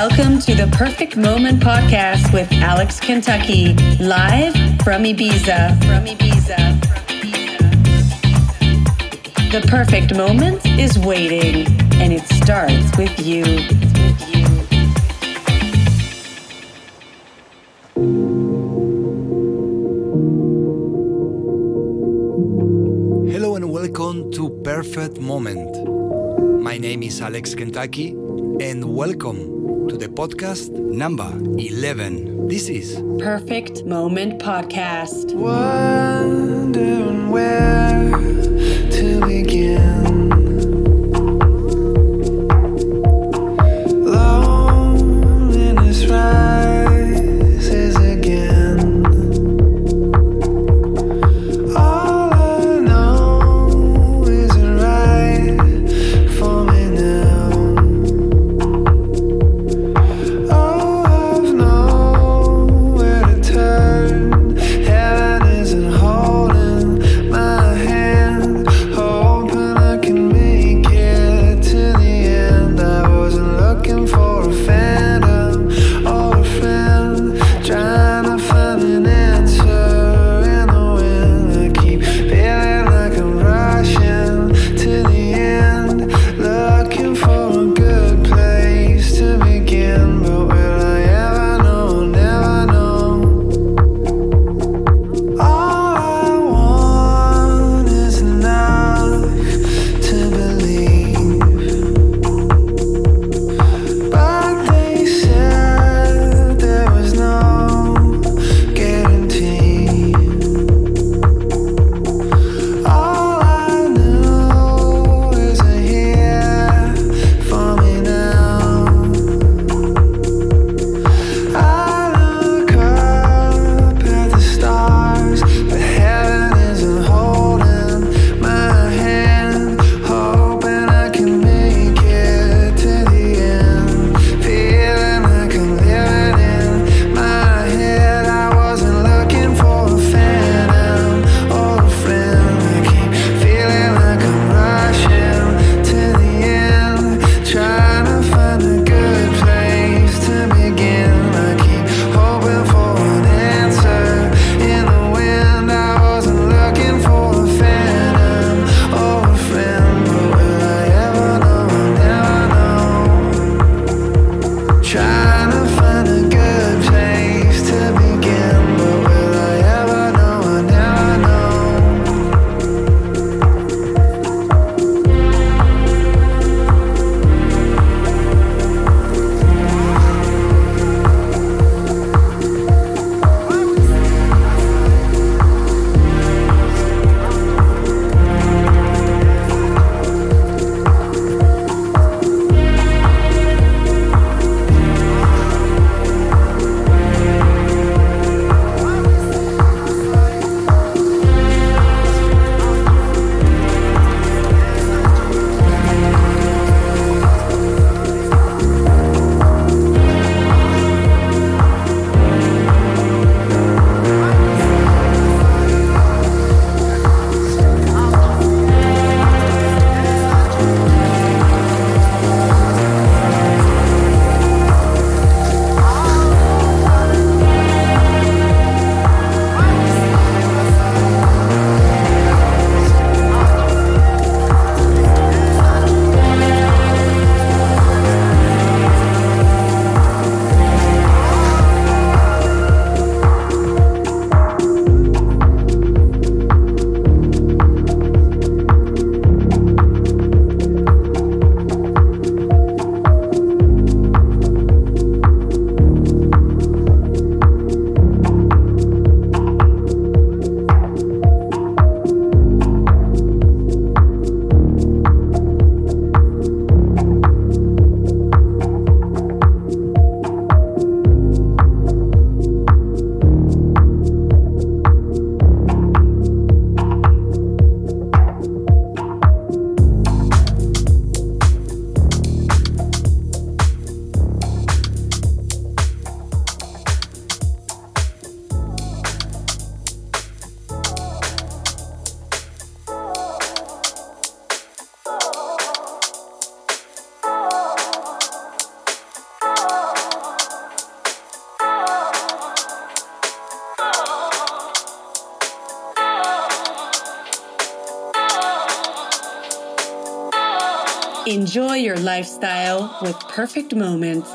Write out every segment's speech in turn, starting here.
Welcome to the Perfect Moment podcast with Alex Kentucky, live from Ibiza. From Ibiza. The perfect moment is waiting, and it starts with you. Hello and welcome to Perfect Moment. My name is Alex Kentucky, and welcome the podcast number 11. This is Perfect Moment podcast. Wondering where to begin. Lifestyle with perfect moments.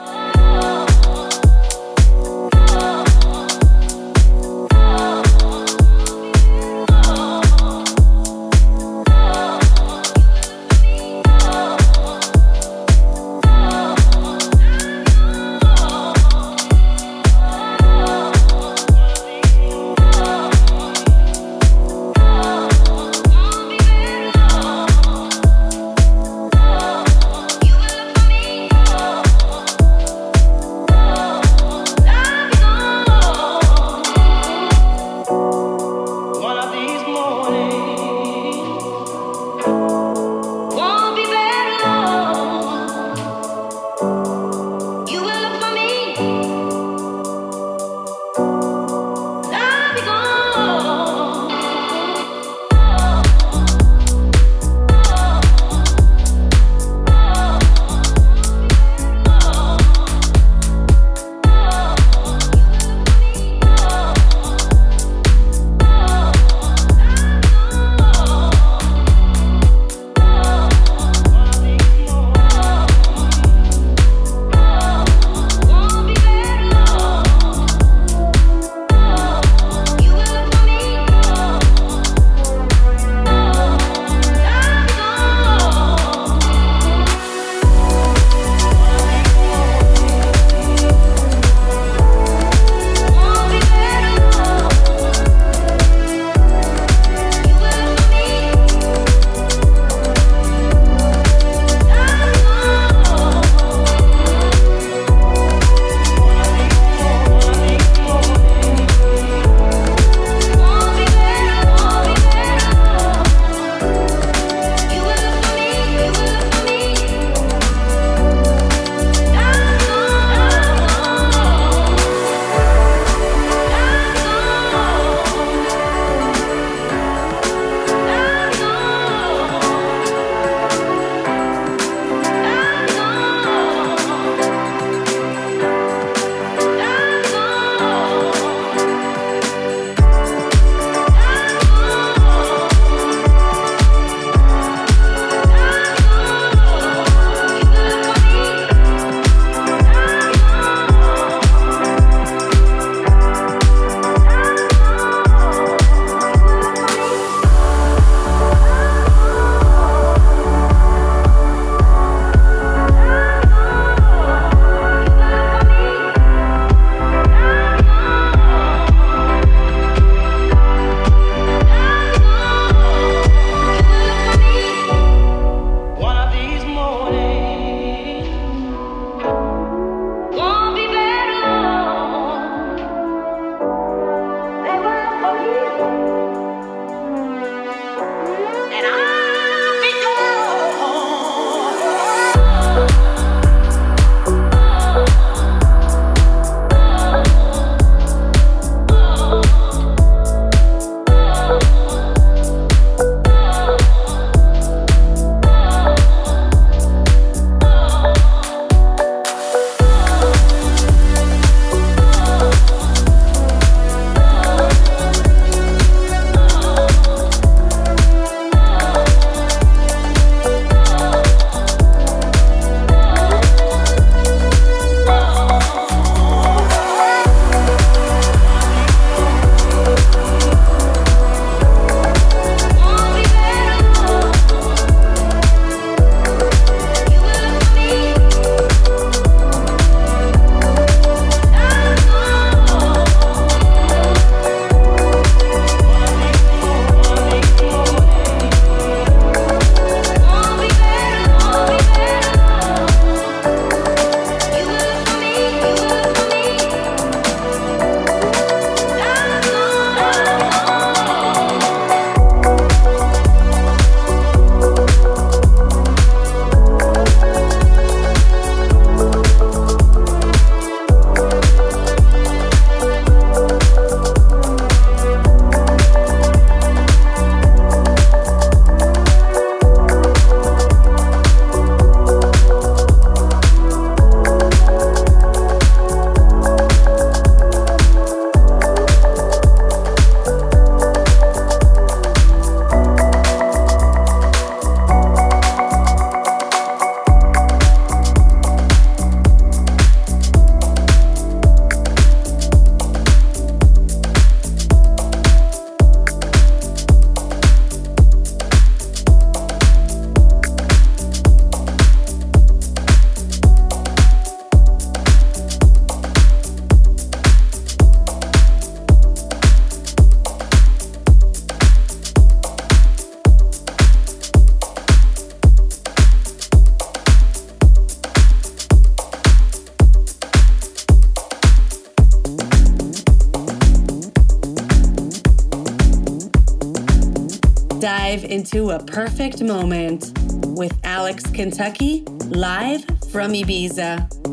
A perfect moment with Alex Kentucky live from Ibiza.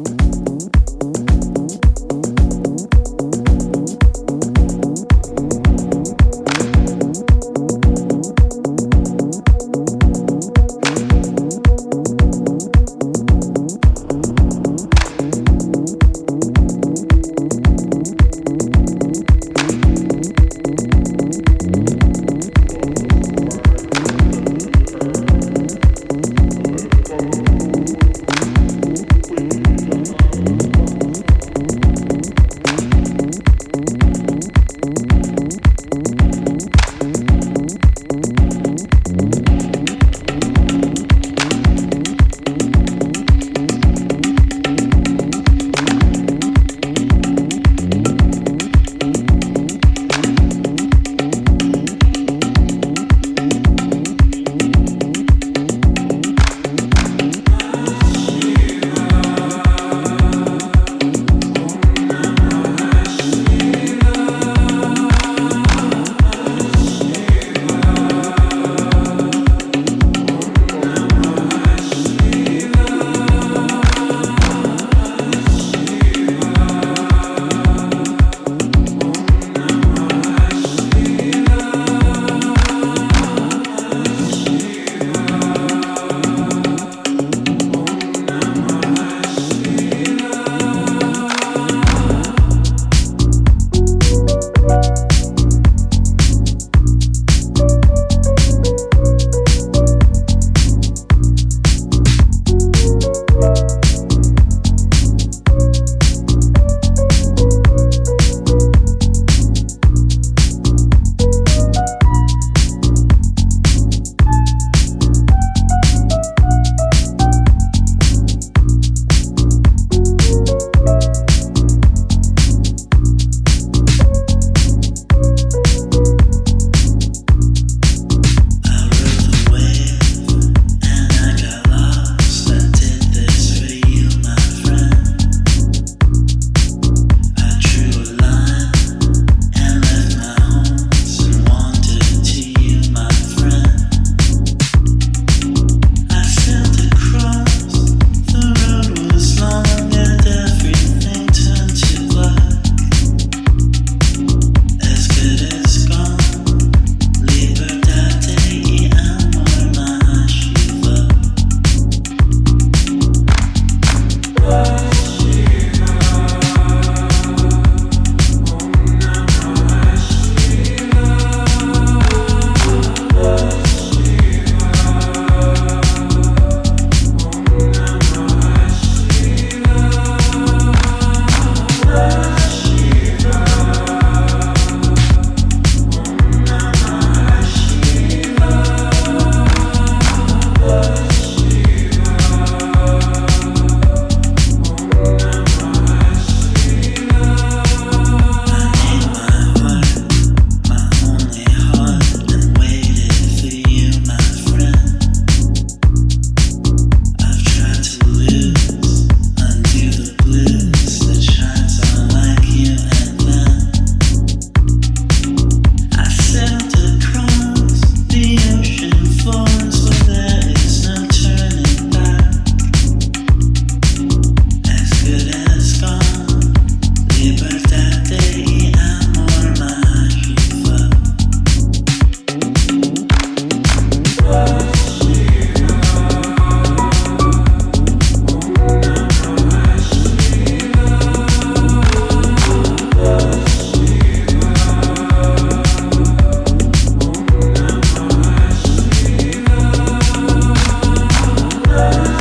love.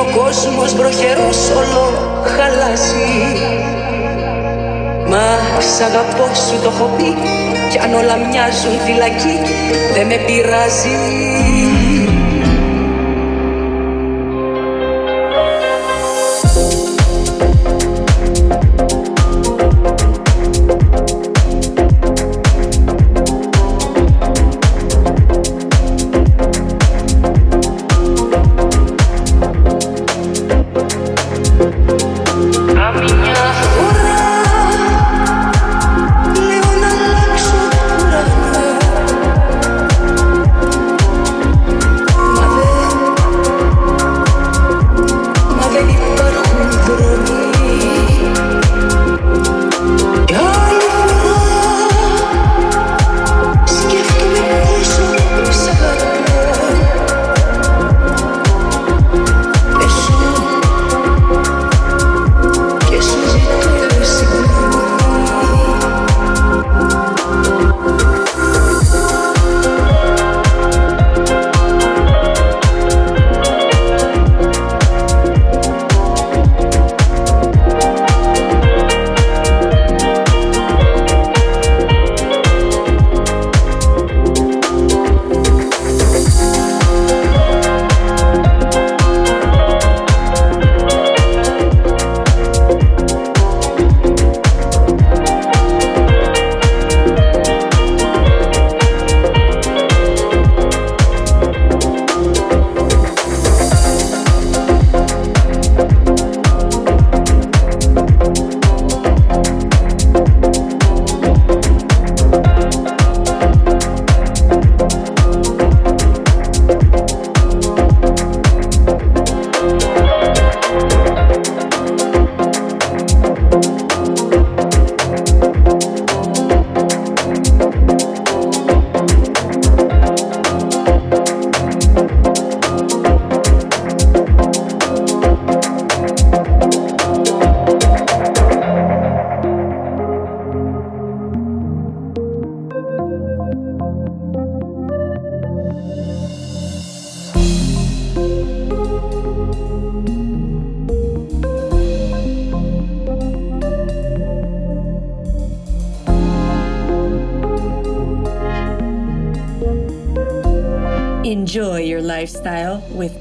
ο κόσμος βροχερός όλο χαλασεί, Μα σ' αγαπώ σου το έχω πει κι αν όλα μοιάζουν φυλακή δεν με πειράζει.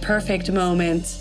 Perfect moments.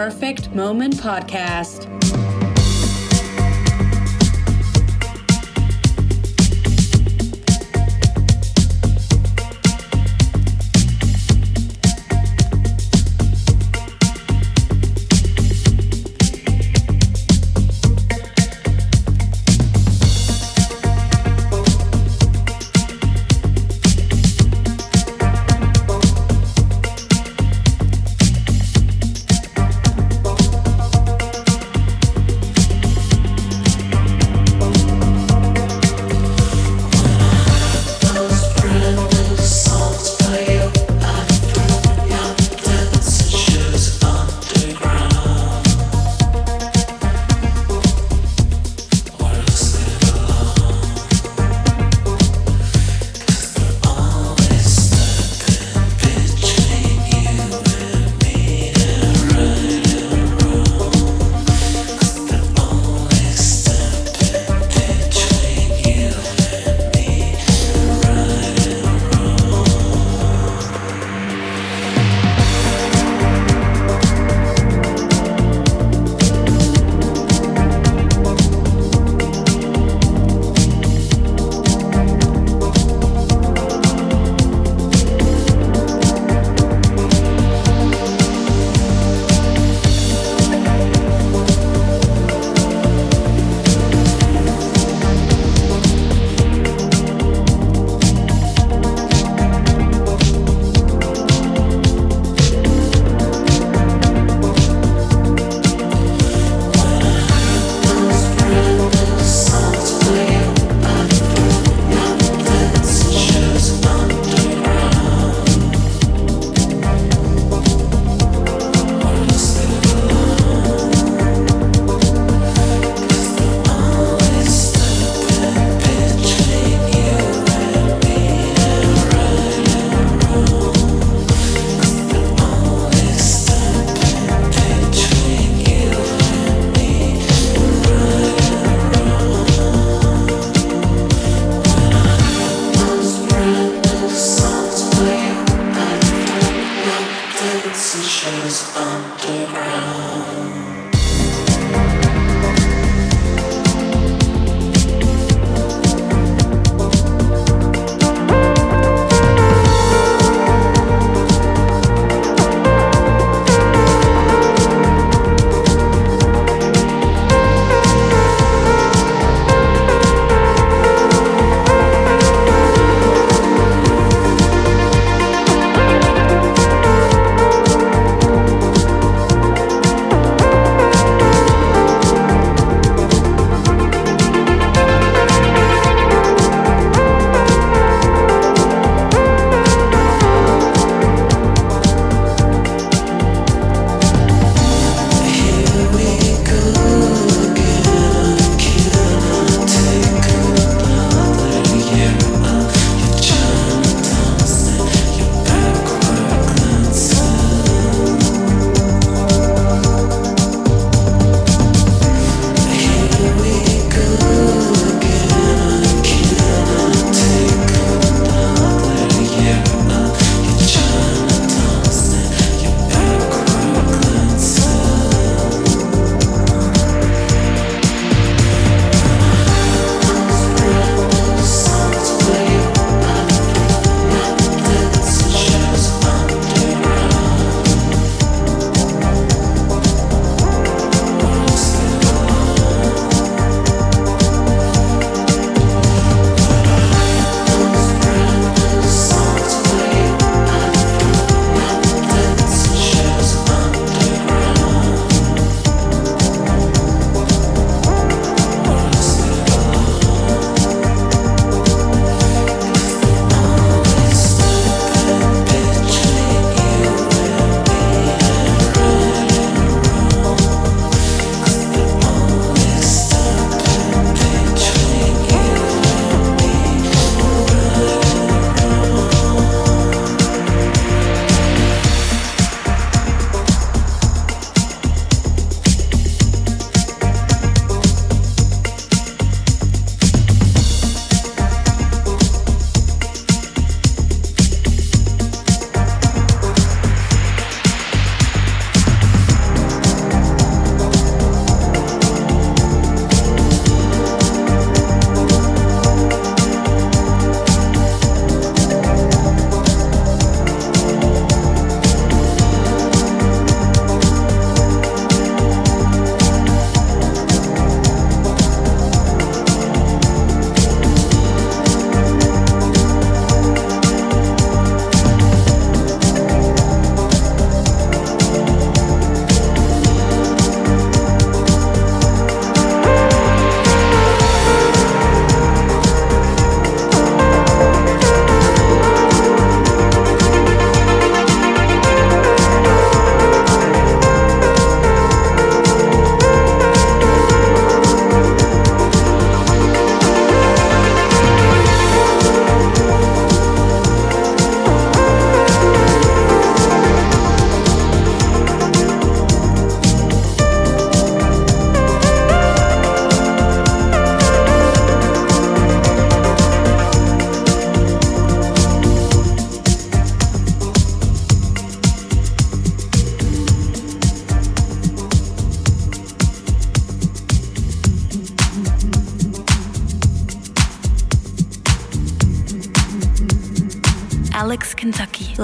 Perfect Moment Podcast.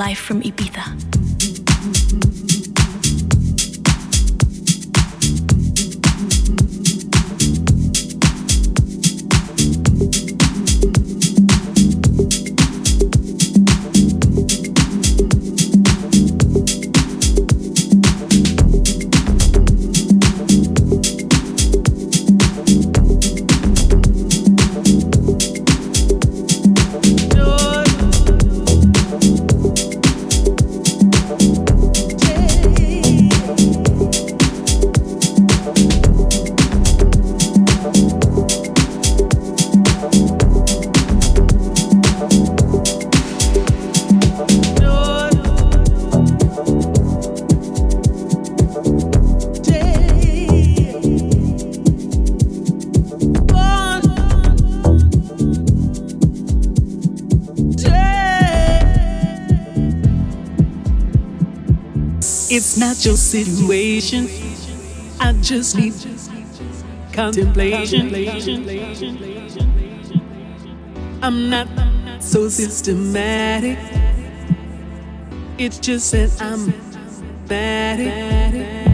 Live from Ibiza. It's not your situation. I just need contemplation. I'm not so systematic. It's just that I'm bad at it.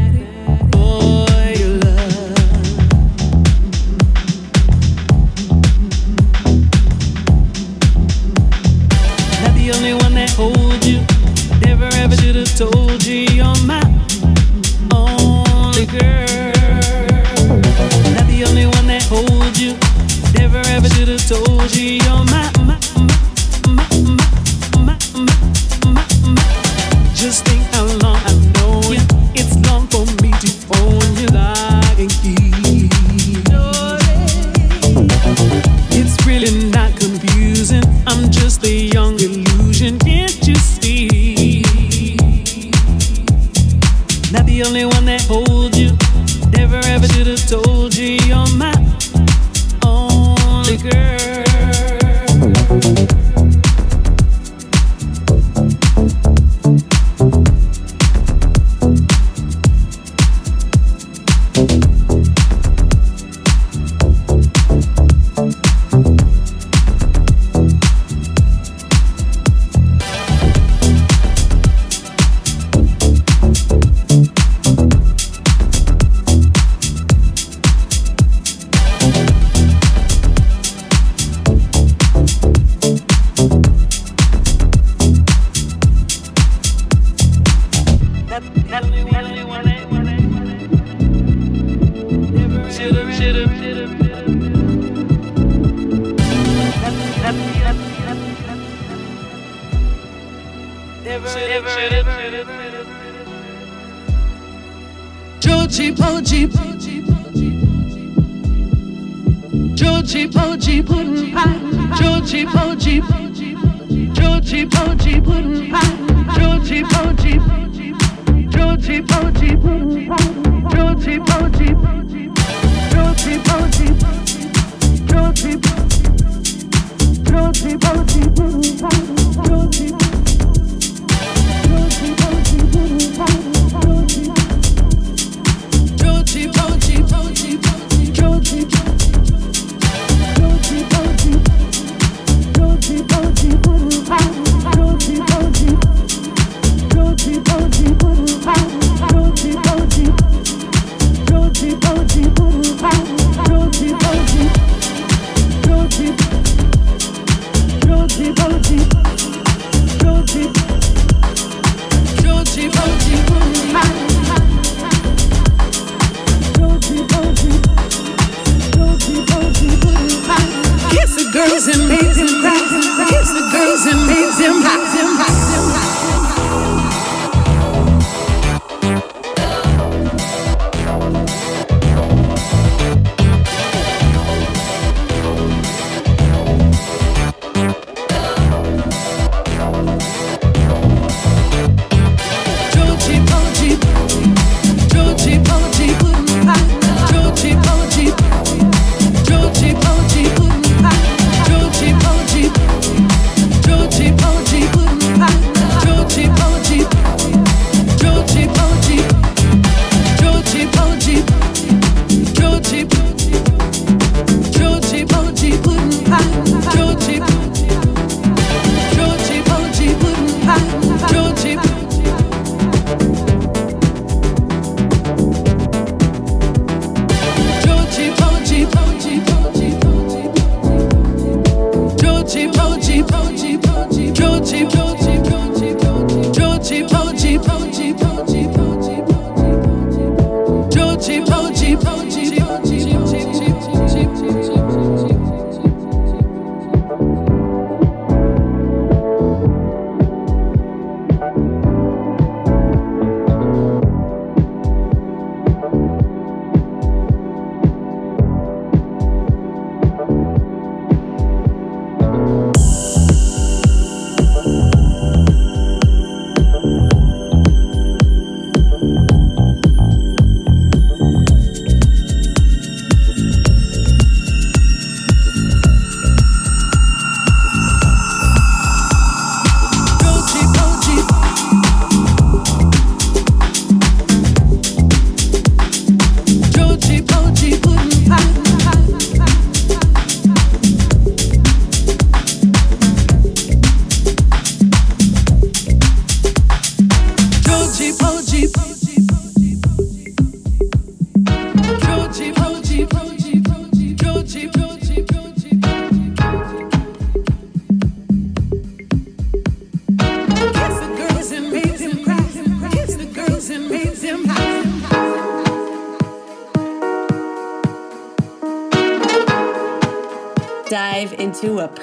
Georgy Porgy. Georgy Porgy Puddin Pie Georgy Porgy. Georgy Porgy Puddin Pie Georgy Porgy. Georgy Porgy Puddin Pie Georgy Porgy. Georgy Porgy. Joji Georgy Porgy Puddin Pie Joji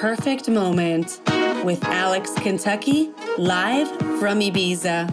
perfect moment with Alex Kentucky live from Ibiza.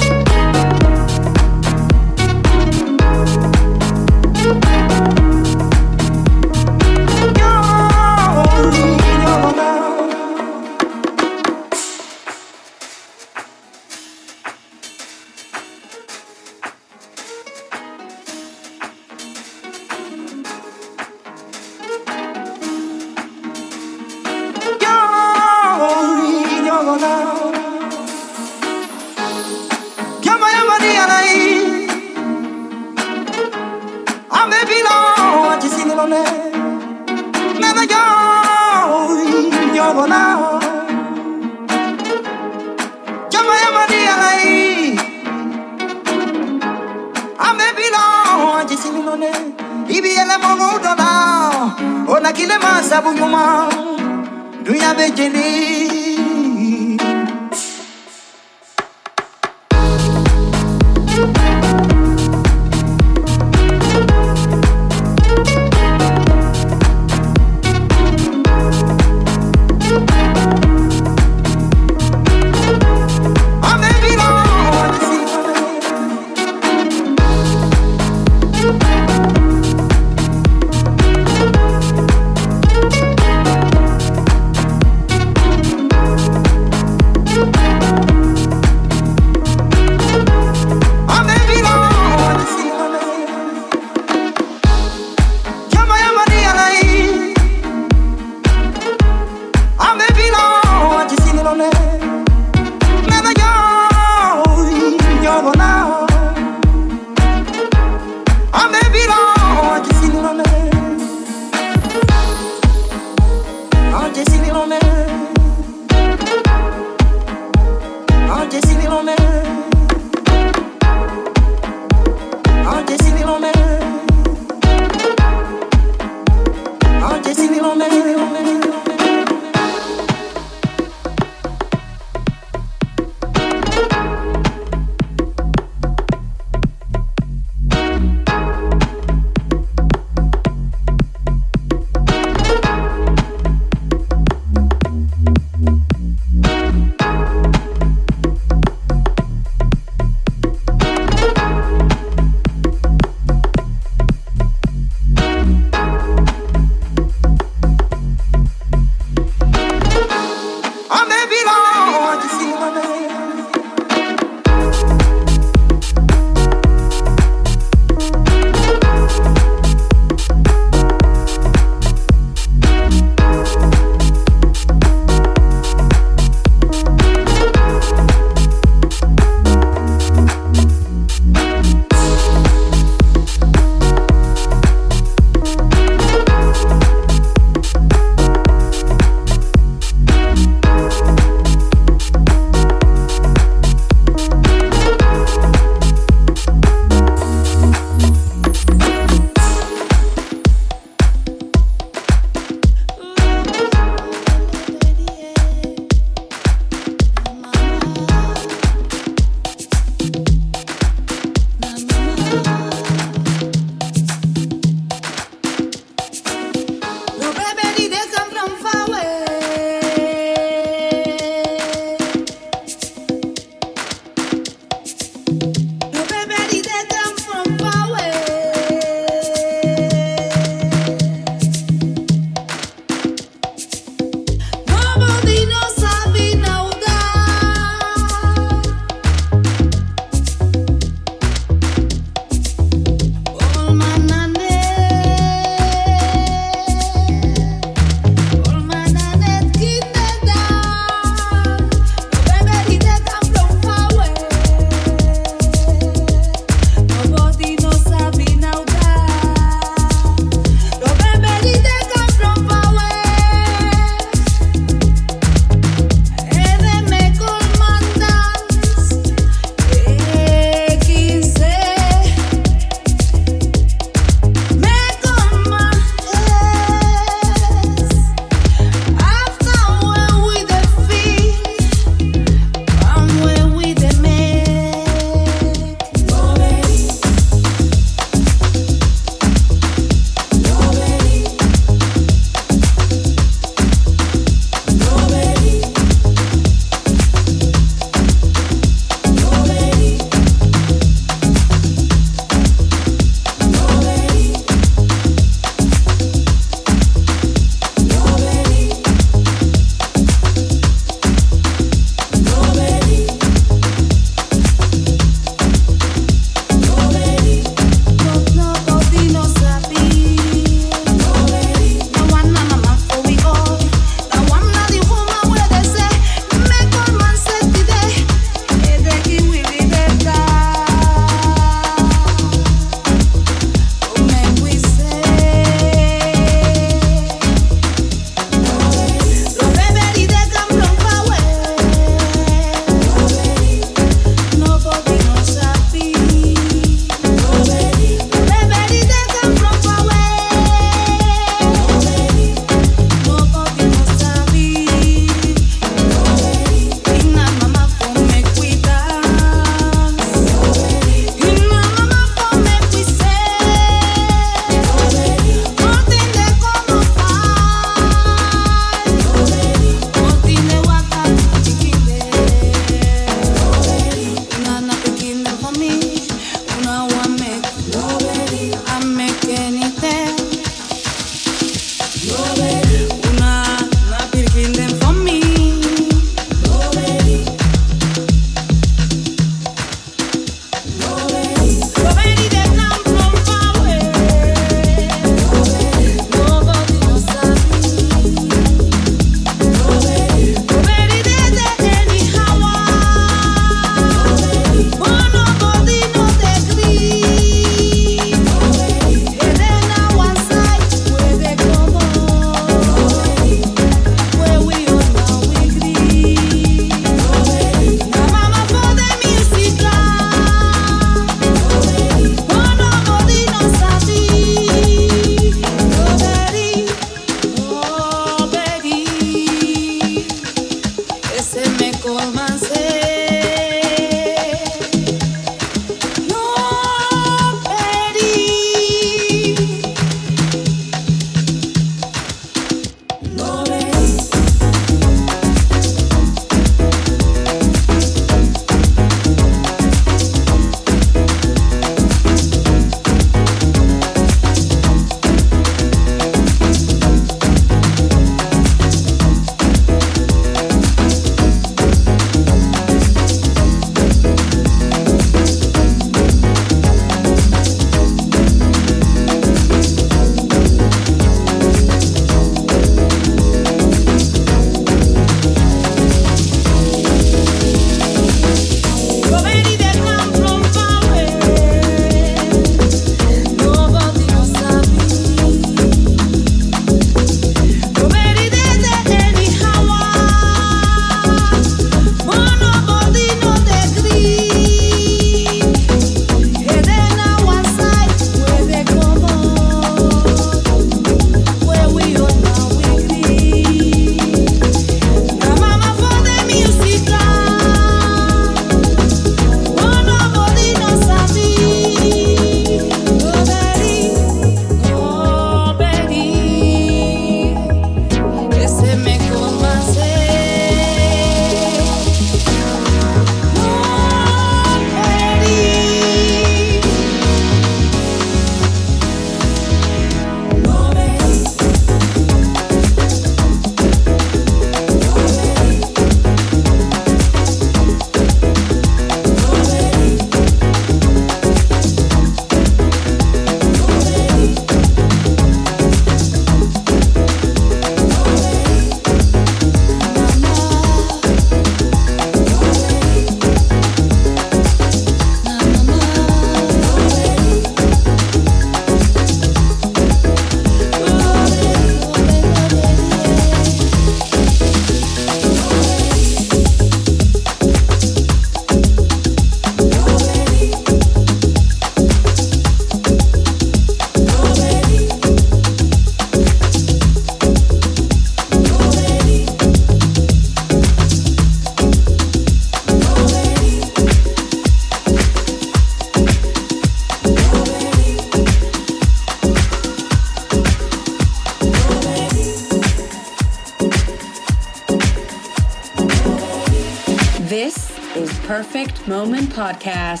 Podcast.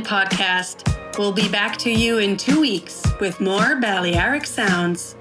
Podcast. We'll be back to you in two weeks with more Balearic Sounds.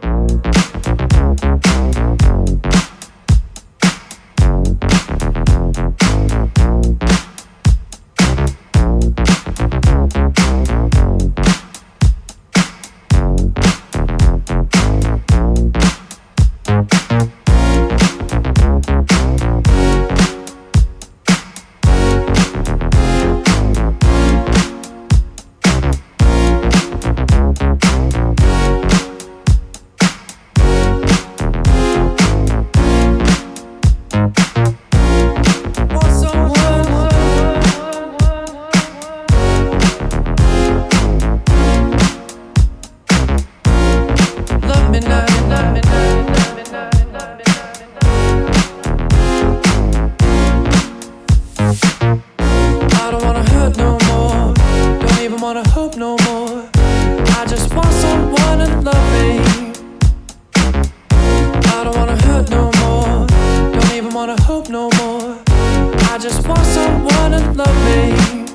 just want someone to love me.